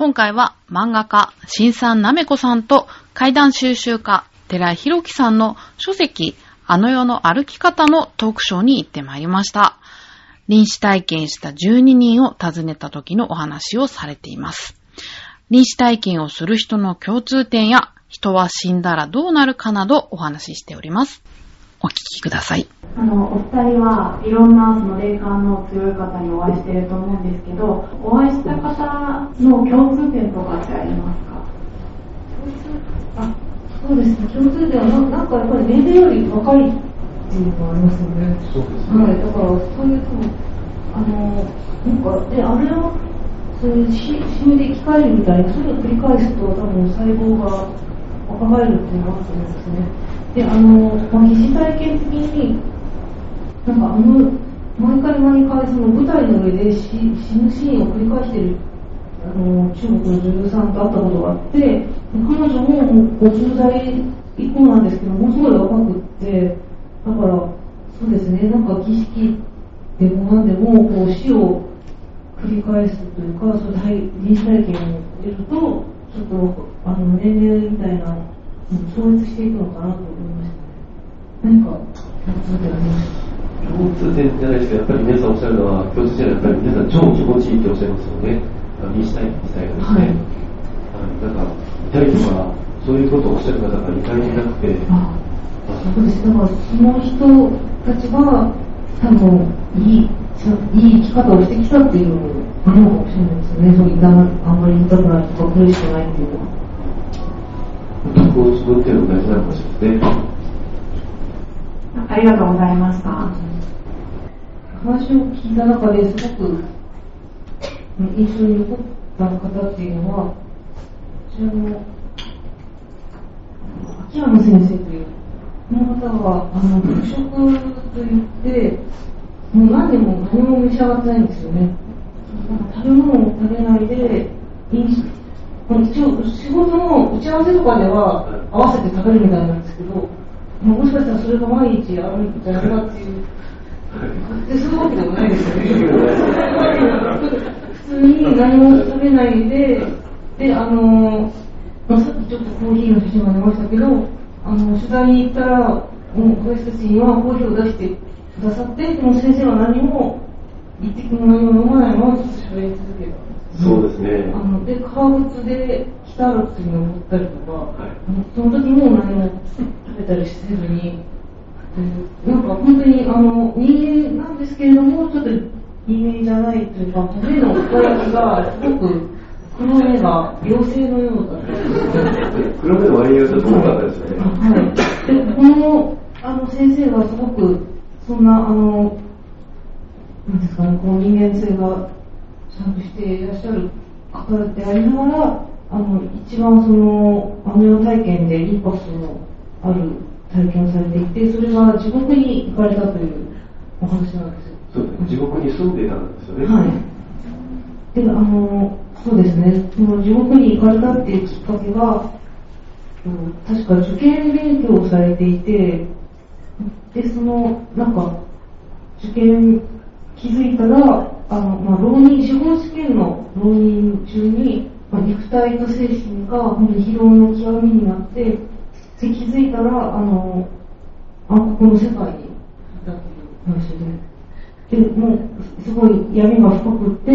今回は漫画家、新さんなめこさんと怪談収集家、寺井宏樹さんの書籍、あの世の歩き方のトークショーに行ってまいりました。臨死体験した12人を訪ねた時のお話をされています。臨死体験をする人の共通点や、人は死んだらどうなるかなどお話ししております。お聞きください。あのお二人はいろんなその霊感の強い方にお会いしていると思うんですけどお会いした方の共通点とかってありますか？あそうですね、共通点はななんかやっぱり年齢より若いっていうのがありますよね。そうですね。はい、だからそういうとあのなんかであれはそういう死死ぬで生き返るみたいなそれを繰り返すと多分細胞が若返るっていうのがあったんですね。であの、まあ、疑似体験的になんかあの毎回毎回その舞台の上で死死ぬシーンを繰り返してるあの中国の女優さんと会ったことがあって彼女ももう50代以降なんですけどものすごい若くってだからそうですねなんか儀式でもなんでもこう死を繰り返すというかそういう体臨死体験を得るとちょっとあの年齢みたいな超越していくのかなと何か共通点ありました共通点じゃないですけど、やっぱり皆さんおっしゃるのは、共通点はやっぱり皆さん超気持ちいいっておっしゃいますよね。あの、したい自体がですね。はいはい。なんか、痛いとか、そういうことをおっしゃる方が意外にいなくて、あそうですだからその人たちが多分いいいい生き方をしてきたっていうのもあるのかもしれないですよねそういったあんまり痛くないとか苦しくないっていうのは徳を作っていうのが大事なのかもしれないですね。ありがとうございました。話を聞いた中ですごく印象に残った方っていうのはこちらの秋山先生というこの方はあの服食といってもう何年も何も召し上がってないんですよね。なんか食べ物を食べないで一応仕事の打ち合わせとかでは合わせて食べるみたいなんですけどもしかしたらそれが毎日あるんじゃないかっていうでそういうわけでもないですよね。普通に何も食べないで、で、あの、まあ、さっきちょっとコーヒーの写真が出ましたけど、あの、取材に行ったら、もう私たちにはコーヒーを出してくださって、でも先生は何も、一滴も何も飲まないままずっと喋り続けた。そうですねあ。ので、革靴で来たらっていうのを持ったりとか、はいその時も何も食べたりせずに、うんなんか本当にあの人間なんですけれども、ちょっと人間じゃないというか、目の輝きがすごく黒目が妖精のようだった。黒目の割合がすごかったですよね。はい、でこのあの先生がすごくそんなあのなんですかねこう人間性がちゃんとしていらっしゃる方でありながらあの一番そのあの世体験でインパクトのある体験をされていてそれが地獄に行かれたというお話なんですよ。そうですね。地獄に住んでいたんですよね。はい。で、あの、そうですね、その地獄に行かれたっていうきっかけが、うん確か受験勉強をされていて、で、その、なんか、受験気づいたら、あの、まあ、浪人、司法試験の浪人中に、まあ、肉体と精神が本当に疲労の極みになって、で気づいたら、あの、あ、ここの世界にいたっていう話で、で、もう、すごい闇が深くって、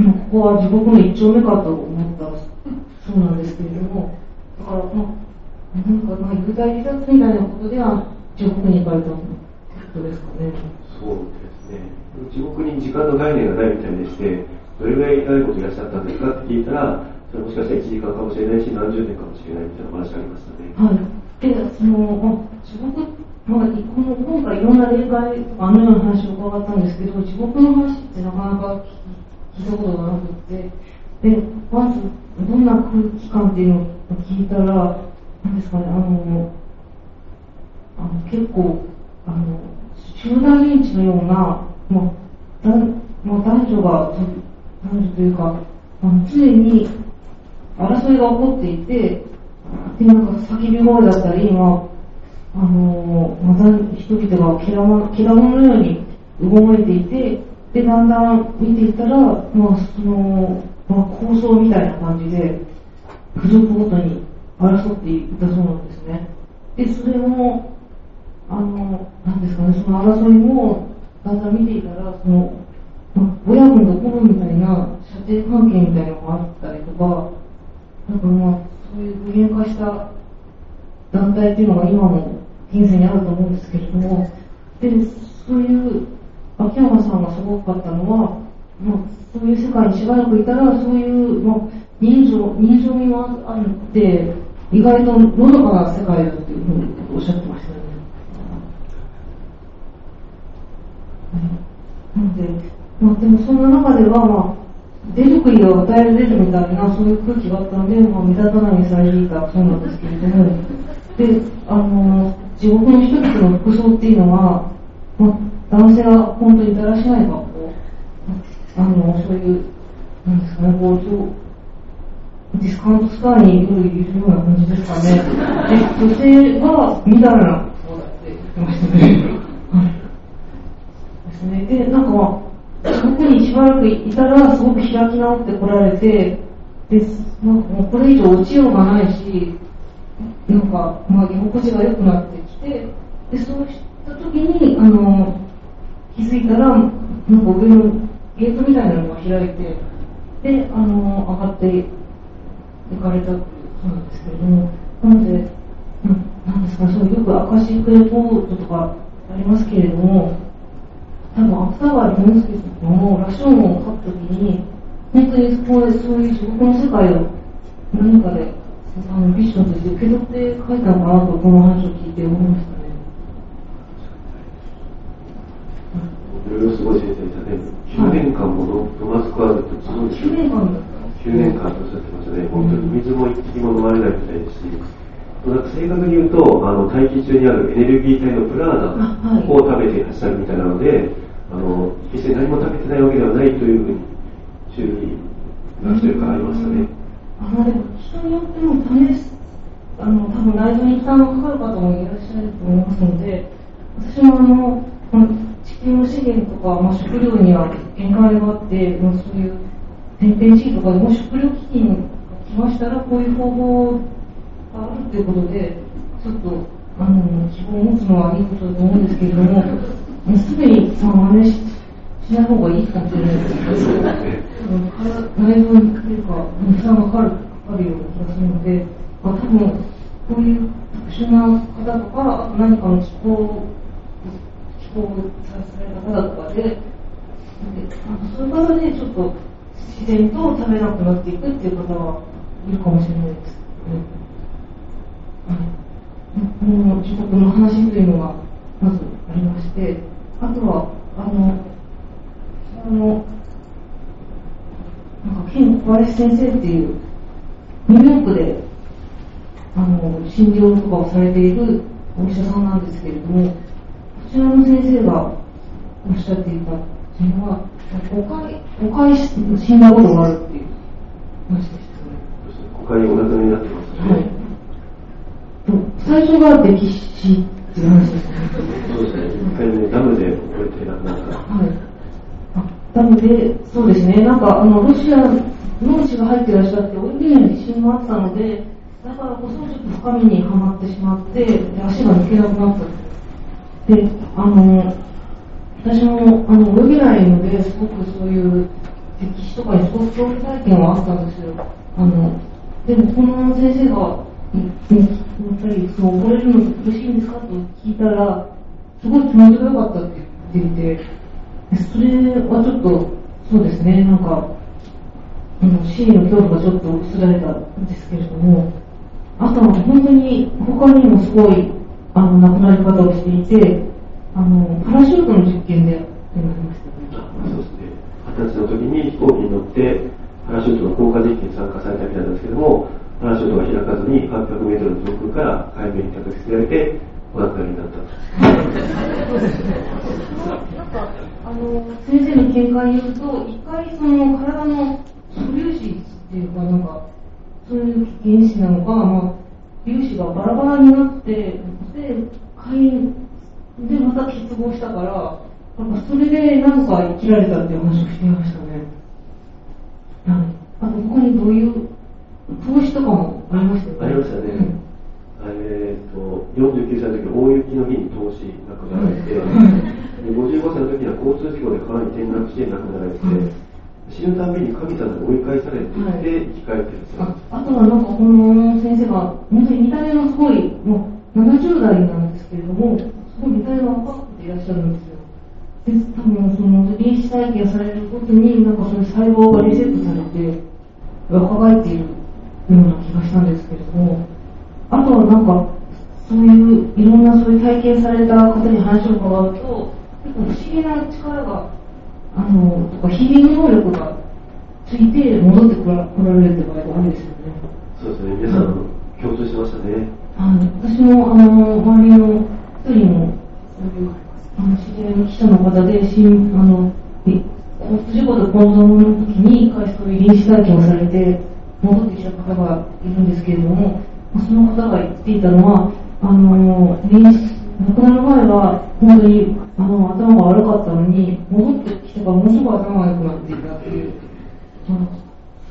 もうここは地獄の一丁目かと思ったそうなんですけれども、だから、まあ、なんか、まあ、具体自殺みたいなことでは、地獄に行かれたってことですかね。そうですね。地獄に時間の概念がないみたいでして、どれぐらい長いこといらっしゃったんですかって聞いたら、もしかしたら1時間かもしれないし、何十年かもしれないみたいな話がありましたね。はい。で、その、あ、地獄、まあ、この今回いろんな霊界とかあのような話を伺ったんですけど、地獄の話ってなかなか聞いたことがなくて、で、まず、どんな空気感っていうのを聞いたら、なんですかね、あの、あの結構、あの、集団認知のような、まあ、だまあ、男女が、男女というか、あの常に争いが起こっていて、で、なんか叫び声だったり、まあ、あのまた人々がけらもけらものように動いていて、で、だんだん見ていったら、まあ、その、まあ、構想みたいな感じで、部族ごとに争っていったそうなんですね。で、それも、あの、なんですかね、その争いも、だんだん見ていたら、その、まあ親分と子分みたいな射程関係みたいなのがあったりとか、なんかまあ、そういう具現化した団体っていうのが今も現世にあると思うんですけれども、で、そういう、秋山さんがすごかったのは、まあ、そういう世界にしばらくいたら、そういう、まあ、人情、人情味もあるって、意外とのどかな世界だっていうふうにおっしゃってましたよね。なので、まあ、でもそんな中では、まあ、出る杭を与えられるみたいな、そういう空気があったので、まあ、目立たないにされていたそうなんですけれども、で、あの、地獄の人々の服装っていうのは、まあ、男性は本当にだらしない格好、あの、そういう、なんですかね、こう、ディスカウントストアに夜いるような感じですかね。で、女性は、みたいな、そうだって言ってましたね。はい。ですね。で、なんかまあ、特にしばらくいたら、すごく開き直ってこられて、で、なんかもうこれ以上落ちようがないし、なんか、まあ、居心地が良くなってきて、で、そうした時に、あの、気づいたら、なんか上のゲートみたいなのが開いて、で、あの、上がって行かれたっていうそうなんですけれども、なので、うんなんですか、そうよくアカシックレポートとかありますけれども、多分芥川龍之介とかも羅生門を書くときに、本当にそこでそういう地獄の世界を何かであのビッションとして受け取って書いたのかなと、この話を聞いて思いましたね。いろいろす。ごい先生でしたね。9年間もの飲まず食わずってすごいですよ9年間だ9年間とおっしゃってましたね。本当に水も一滴も飲まれないみたいですし、なんか正確に言うと、あの大気中にあるエネルギー体のプラーナを食べていらっしゃるみたいなので、あの決して何も食べてないわけではないというふうに注意がしてるかありましたね。あのでも人によっても試す、あの多分内臓に負担がかかる方もいらっしゃると思いますので、私もあのこの地球の資源とか、まあ、食料には限界があって、まあ、そういう天変地異とかでもし食料危機が来ましたら、こういう方法があるということで、ちょっとあの希望を持つのはいいことだと思うんですけれども、もうすでに、まあ、真似ししない方がいいかもしれないですけど。そうですね。うん内臓にというか、負担がかかるかかるような気がするので、まあ、多分こういう特殊な方とか、何かの気候、気候された方とかで、であのそういう方でちょっと自然と食べなくなっていくっていう方はいるかもしれないです。ねはい、この自国の話というのがまずありまして、あとは、あの、その、なんか、ケン小林先生っていう、ニューヨークで、あの、診療とかをされているお医者さんなんですけれども、こちらの先生がおっしゃっていたのは、5回、5回死んだことがあるっていう話でしたね。他にお亡くなりになってますね。はい。と最初が溺死っていう話ですね。一回ね、ダムで溺れて亡くなった。はい。あなので、そうですね、なんか、あの、ロシアの血が入ってらっしゃって、泳げない自信があったので、だからこそちょっと深みにはまってしまって、足が抜けなくなったと。で、あの、私も、あの、泳げないので、すごくそういう、歴史とかにすごく興味体験はあったんですよ。あの、でも、この先生が、やっぱり、そう、溺れるの苦しいんですかと聞いたら、すごい気持ちが良かったって言っていて、それはちょっと、そうですね、なんか、あの、死への恐怖がちょっと薄られたんですけれども、あとは本当に他にもすごい、あの、亡くなり方をしていて、あの、パラシュートの実験でやってましたね。そうですね。二十歳の時に飛行機に乗って、パラシュートの降下実験に参加されたみたいなんですけども、パラシュートが開かずに800メートルの上空から海面に着地されて、お亡くなりになったと。なんか、あの、先生の見解によると、一回その体の素粒子っていうか、なんか、そういう原子なのか、まあ、粒子がバラバラになって、で、海でまた結合したから、なんかそれでなんか生きられたっていう話をしていましたね。はい。あと他にどういう投資とかもありましたよね。ありましたね。49歳の時大雪の日に投資亡くなられて、で55歳の時には交通事故で川に転落して亡くなられて、死ぬたびに神様に追い返されていて、生き返ってるんですよ。ああとはなんかこの先生が本当に見た目のすごいもう70代なんですけれどもすごい見た目が若くていらっしゃるんですよ。で多分その臨死体験される時になんかその細胞がリセットされて若返っているような気がしたんですけれどもあとはなんかそういういろんなそういう体験された方に話を伺うと結構不思議な力があのとかヒーリング能力がついて戻ってこら来られるって場合が多いですよね。そうですね、皆さん共通しましたね。あの私もあの周りの一人のあの知り合いの記者の方でしんあの交通事故で混同の時に一回そういう臨死体験をされて戻ってきた方がいるんですけれども、まあその方が言っていたのはあの臨死亡くなる前は本当にあの頭が悪かったのに戻ってきてからものすごい頭が良くなっていたっていう。そ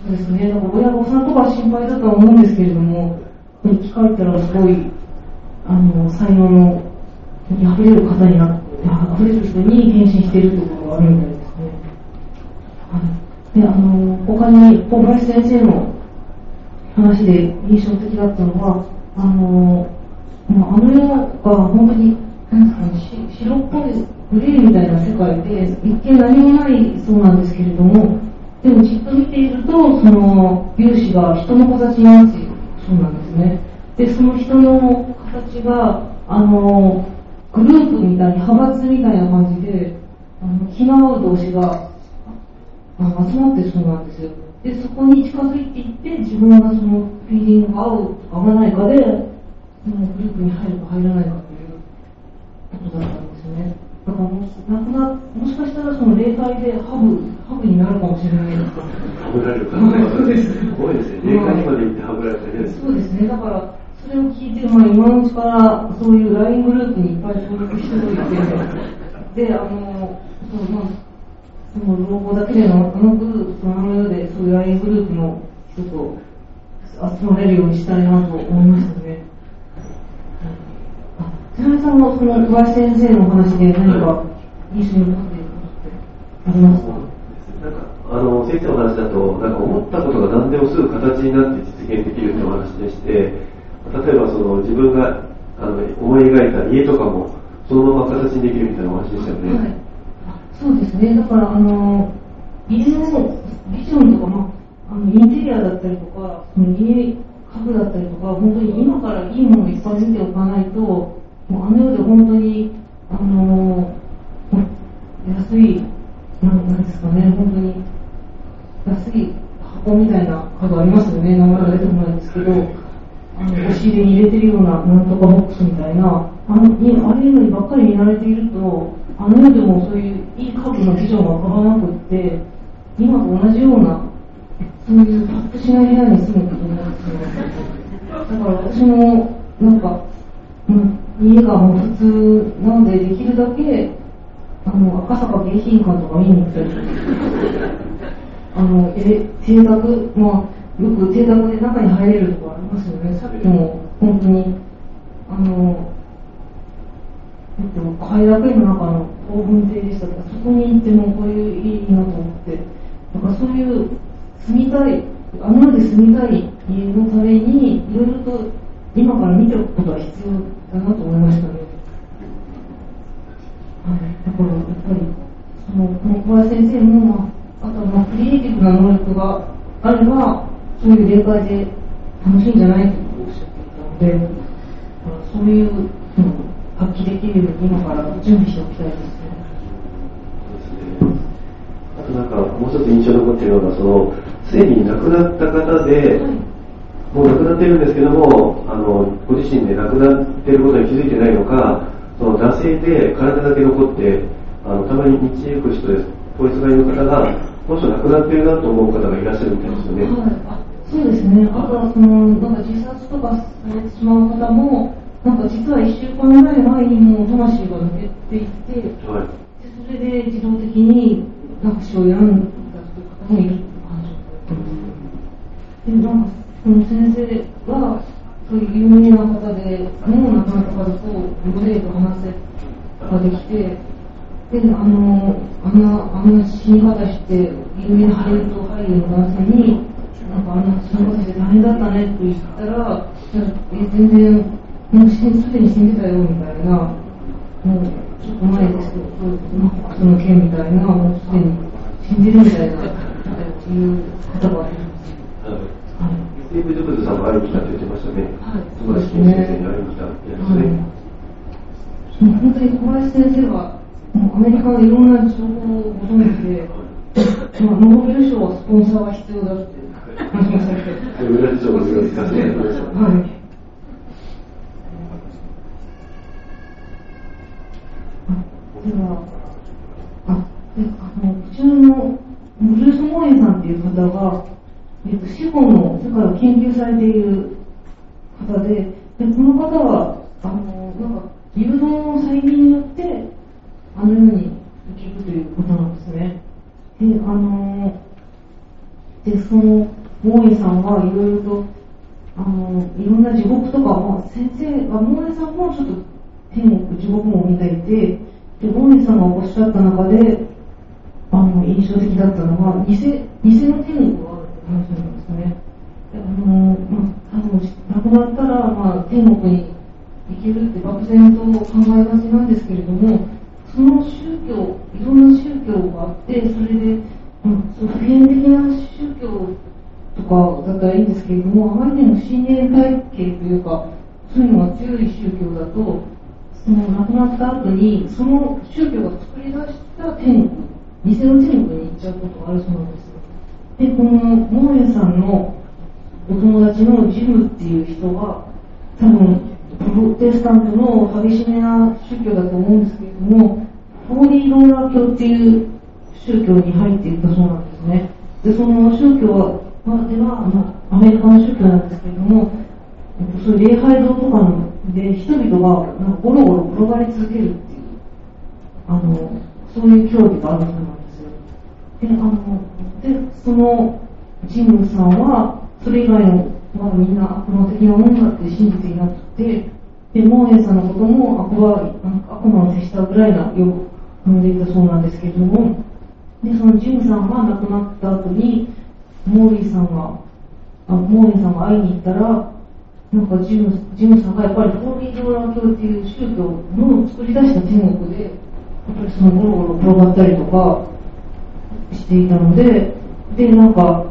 うですね、なんか親御さんとか心配だとは思うんですけれども、聞かれたらすごい、あの、才能の溢れる方になって、溢れる人に変身しているということがあるみたいですね。はい。で、あの、他に小林先生の話で印象的だったのは、あの、まあ、あの世が本当に、なんですかね、し白っぽいグレーみたいな世界で、一見何もないそうなんですけれども、でもじっと見ていると、その粒子が人の形になっているそうなんですね。で、その人の形が、あの、グループみたいに、派閥みたいな感じで、あの気が合う同士があ集まってるそうなんですよ。で、そこに近づいていって、自分がそのフィーリングが合う合わないかで、のグループに入るか入らないかということだったんですよね。だからもし、なくな、もしかしたらその霊界でハブ、ハブになるかもしれないです。はぶられる方がそうですすごいですね。霊界にまで行ってはぶられたりです。そうですね。だから、それを聞いて、まあ、今のうちから、そういう LINE グループにいっぱい登録しておいて、で、あの、そう、まあ、その老後だけでの、あのグループ、その世で、そういう LINE グループの人と集まれるようにしたいなと思いましたね。さんはその小林先生のお話で何か印象に残っていることってありますか？なんかあの先生の話だと、なんか思ったことが何でもすぐ形になって実現できるというお話でして、例えばその自分があの思い描いた家とかもそのまま形にできるみたいなお話でしたよね。はい、あそうですね、だからあの家のビジョンとか、まあ、あのインテリアだったりとか、その家家具だったりとか、本当に今からいいものをいっぱい見ておかないと、もうあの世で本当にあの安いなんなんですかね、本当に安い箱みたいな家具ありますよね、名前が出てこないんですけど。あの押し入れに入れてるようななんとかボックスみたいな、あのいああいうのにばっかり見慣れていると、あの世でもそういういい家具のビジョンが変わらなくって、今と同じような、そういうパッとしない部屋に住むことになってしまう。だから私も、なんか、家がもう普通なので、できるだけ、あの、赤坂迎賓館とか見に行ったり あの、え、邸宅、まあ、よく邸宅で中に入れるとこありますよね。さっきも本当に、あの、えっと、快楽園の中のオーブン邸でしたけど、そこに行ってもこういういいなと思って、だからそういう住みたい、あの世で住みたい家のために、いろいろと今から見ておくことは必要だなと思いましたね。はい、だからやっぱり、その、小林先生も、まあ、あとはまあクリエイティブな能力があれば、そういう霊界で楽しいんじゃないとおっしゃっていたので、まあそういうのを発揮できるように今から準備しておきたいですね。あとなんかもう一つ印象に残っているのが、その、すでに亡くなった方で、もう亡くなってるんですけども、あの、ご自身で亡くなっていることに気づいてないのか、その惰性で体だけ残って、あの、たまに道行く人です。法律がいる方が、この人亡くなってるなと思う方がいらっしゃるみたいですよね。はい、あそうですね。あとはその、なんか自殺とかされてしまう方も、なんか実は1週間ぐらい前にもう魂が抜けていって、はい。でそれで自動的になんか死を選んだという方もいるって話を聞いてます。でなんかその先生はそういう有名な方でもう亡くなった方とグレーと話せができてであのあんなあんな死に方して有名なハリウッド俳優の男性になんかあんな死に方して大変だったねって言ったらいやえ全然もうすでに死んでたよみたいなもうちょっと前ですけどその件みたいなもうすでに死んでるみたいなっていう方がいるんですジョブズさんも会いに来たって言ってましたね。はい友達金先生に会いに来たってやつね。もう本当に小林先生は、アメリカのいろんな情報をご存知で、まあ、ノーベル賞はスポンサーが必要だって話もされて、で裏事情もいろいろ聞かせていただきました。はい。あでは、あ、であの、こちらのブルース・モーエンさんっていう方が、えっと、司法の世界を研究されている方で、でこの方は、あの、なんか、誘導の催眠によって、あのように生きるということなんですね。で、あの、で、その、モーエさんはいろいろと、あの、いろんな地獄とか、まあ、先生、あモーエさんもちょっと天国、地獄も見ていて、で、モーエさんがおっしゃった中で、あの、印象的だったのは、偽、偽の天国があるって話なんですね。であの、まあ、多分、亡くなったら、まあ、天国に行けるって漠然と考えがちなんですけれども、その宗教、いろんな宗教があって、それで、うん、そう普遍的な宗教とかだったらいいんですけれども、あまりにも信念体系というか、そういうのが強い宗教だと、その亡くなった後に、その宗教が作り出した天国、偽の天国に行っちゃうことがあるそうなんです。で、このモーエンさんのお友達のジムっていう人は、多分、プロテスタントの激しめな宗教だと思うんですけれども、ホーリーローラー教っていう宗教に入っていたそうなんですね。で、その宗教は、まあ、では、まあ、アメリカの宗教なんですけれども、そういう礼拝堂とかで人々がなんかゴロゴロ転がり続けるっていう、あの、そういう教義があるそうなんです。で、あの、で、そのジムさんは、それ以外の、まあ、みんな悪魔的なものだって信じていなくて、で、モーエンさんのことも悪魔、なんか悪魔を接したぐらいなよく踏んでいたそうなんですけれども、で、そのジムさんが亡くなった後に、モーリーさんが、あモーリーさんが会いに行ったら、なんかジムジムさんがやっぱりホーリーローラー教っていう宗教の作り出した天国で、やっぱりそのゴロゴロ転がったりとかしていたので、で、なんか、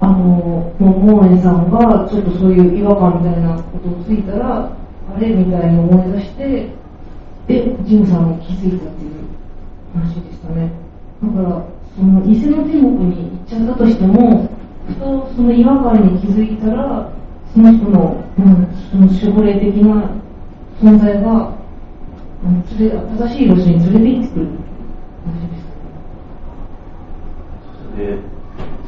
あの、もうモーエンさんがちょっとそういう違和感みたいなことをついたら、あれみたいに思い出して、で、ジムさんも気づいたっていう話でしたね。だから、その偽の天国に行っちゃったとしても、ふとその違和感に気づいたら、その人の、うん、その守護霊的な存在が、うん連れ正しい場所に連れて行ってくる話です。で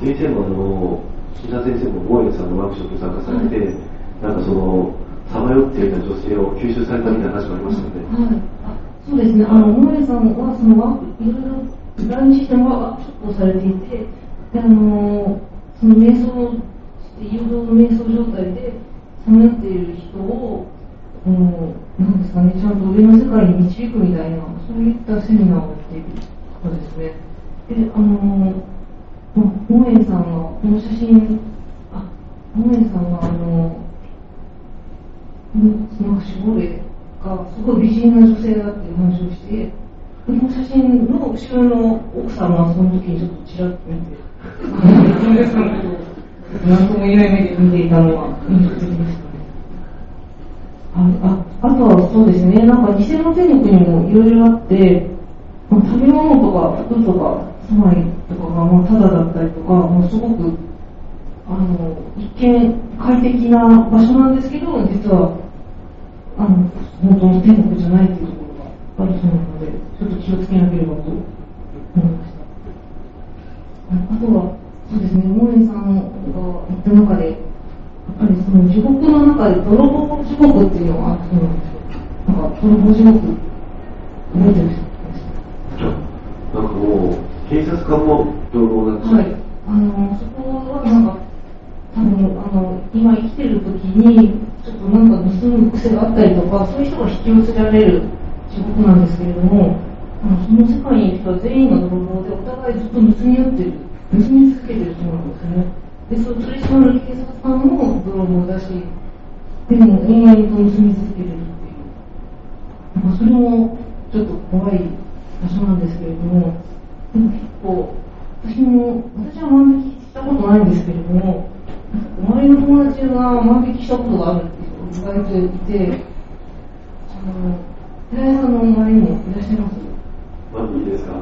先生もあの石田先生もモーさんのワークショップに参加されて、なんかそのさまよっていた女性を吸収されたみたいな話もありましたので、はい、あそうですね、あの、モーレさんは、そのワーク、いろいろ来日してもワークショップをされていて、で、あの、その瞑想して、誘導の瞑想状態で、さまよっている人を、うん、なんですかね、ちゃんと上の世界に導くみたいな、そういったセミナーをしている方ですね。で、あの、まモエさんが、この写真、あ、モエさんが、あの、うんその守護霊がすごい美人な女性だっていう話をして、この写真の後ろの奥さんはその時にちょっとちらっと見て、あの娘さんと何とも言えない目で見ていたのが印象的でしたね。あああとはそうですね、なんか偽の天国にもいろいろあって、食べ物とか服とか住まいとかがまあタダだったりとか、もうすごくあの一見快適な場所なんですけど、実はあの本当の天国じゃないっていうところがあるそうなので、ちょっと気をつけなければと思いました。あとは、そうですね、モーさんが言った中で、やっぱりその地獄の中で泥棒地獄っていうのがあるそうなんですよ。なんか泥棒地獄、覚えてる人です？かも泥棒なんですよ、はい。あの、そこはなんか、多分、あの、今生きてる時に、ちょっとなんか盗む癖があったりとか、そういう人が引き寄せられる地獄なんですけれども、あのその世界にいる人は全員が泥棒で、お互いずっと盗み合ってる、盗み続けてる人なんですね。で、その取り締まる警察官も泥棒だし、でも延々と盗み続けてるっていう。まあ、それもちょっと怖い場所なんですけれども、でも結構、私も、私は万引きしたことないんですけれども、周りの友達が万引きしたことがあるっていう人が意外といて、あの、寺井さんの周りにもいらっしゃいます？まずいいですか？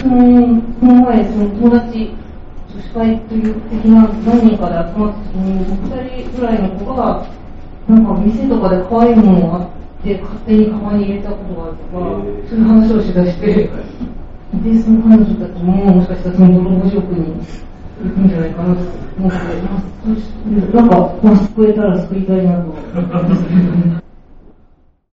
その、この前、その友達、女子会という的な何人かで集まった時に、二人ぐらいの子が、なんか店とかで可愛いものがあって、勝手にカバンに入れたことがあるとか、そういう話をしだして、で、その彼女たちも、もしかしたらその泥棒職に行くんじゃないかなと思って、まなんか、まあ、救えたら救いたいなと思。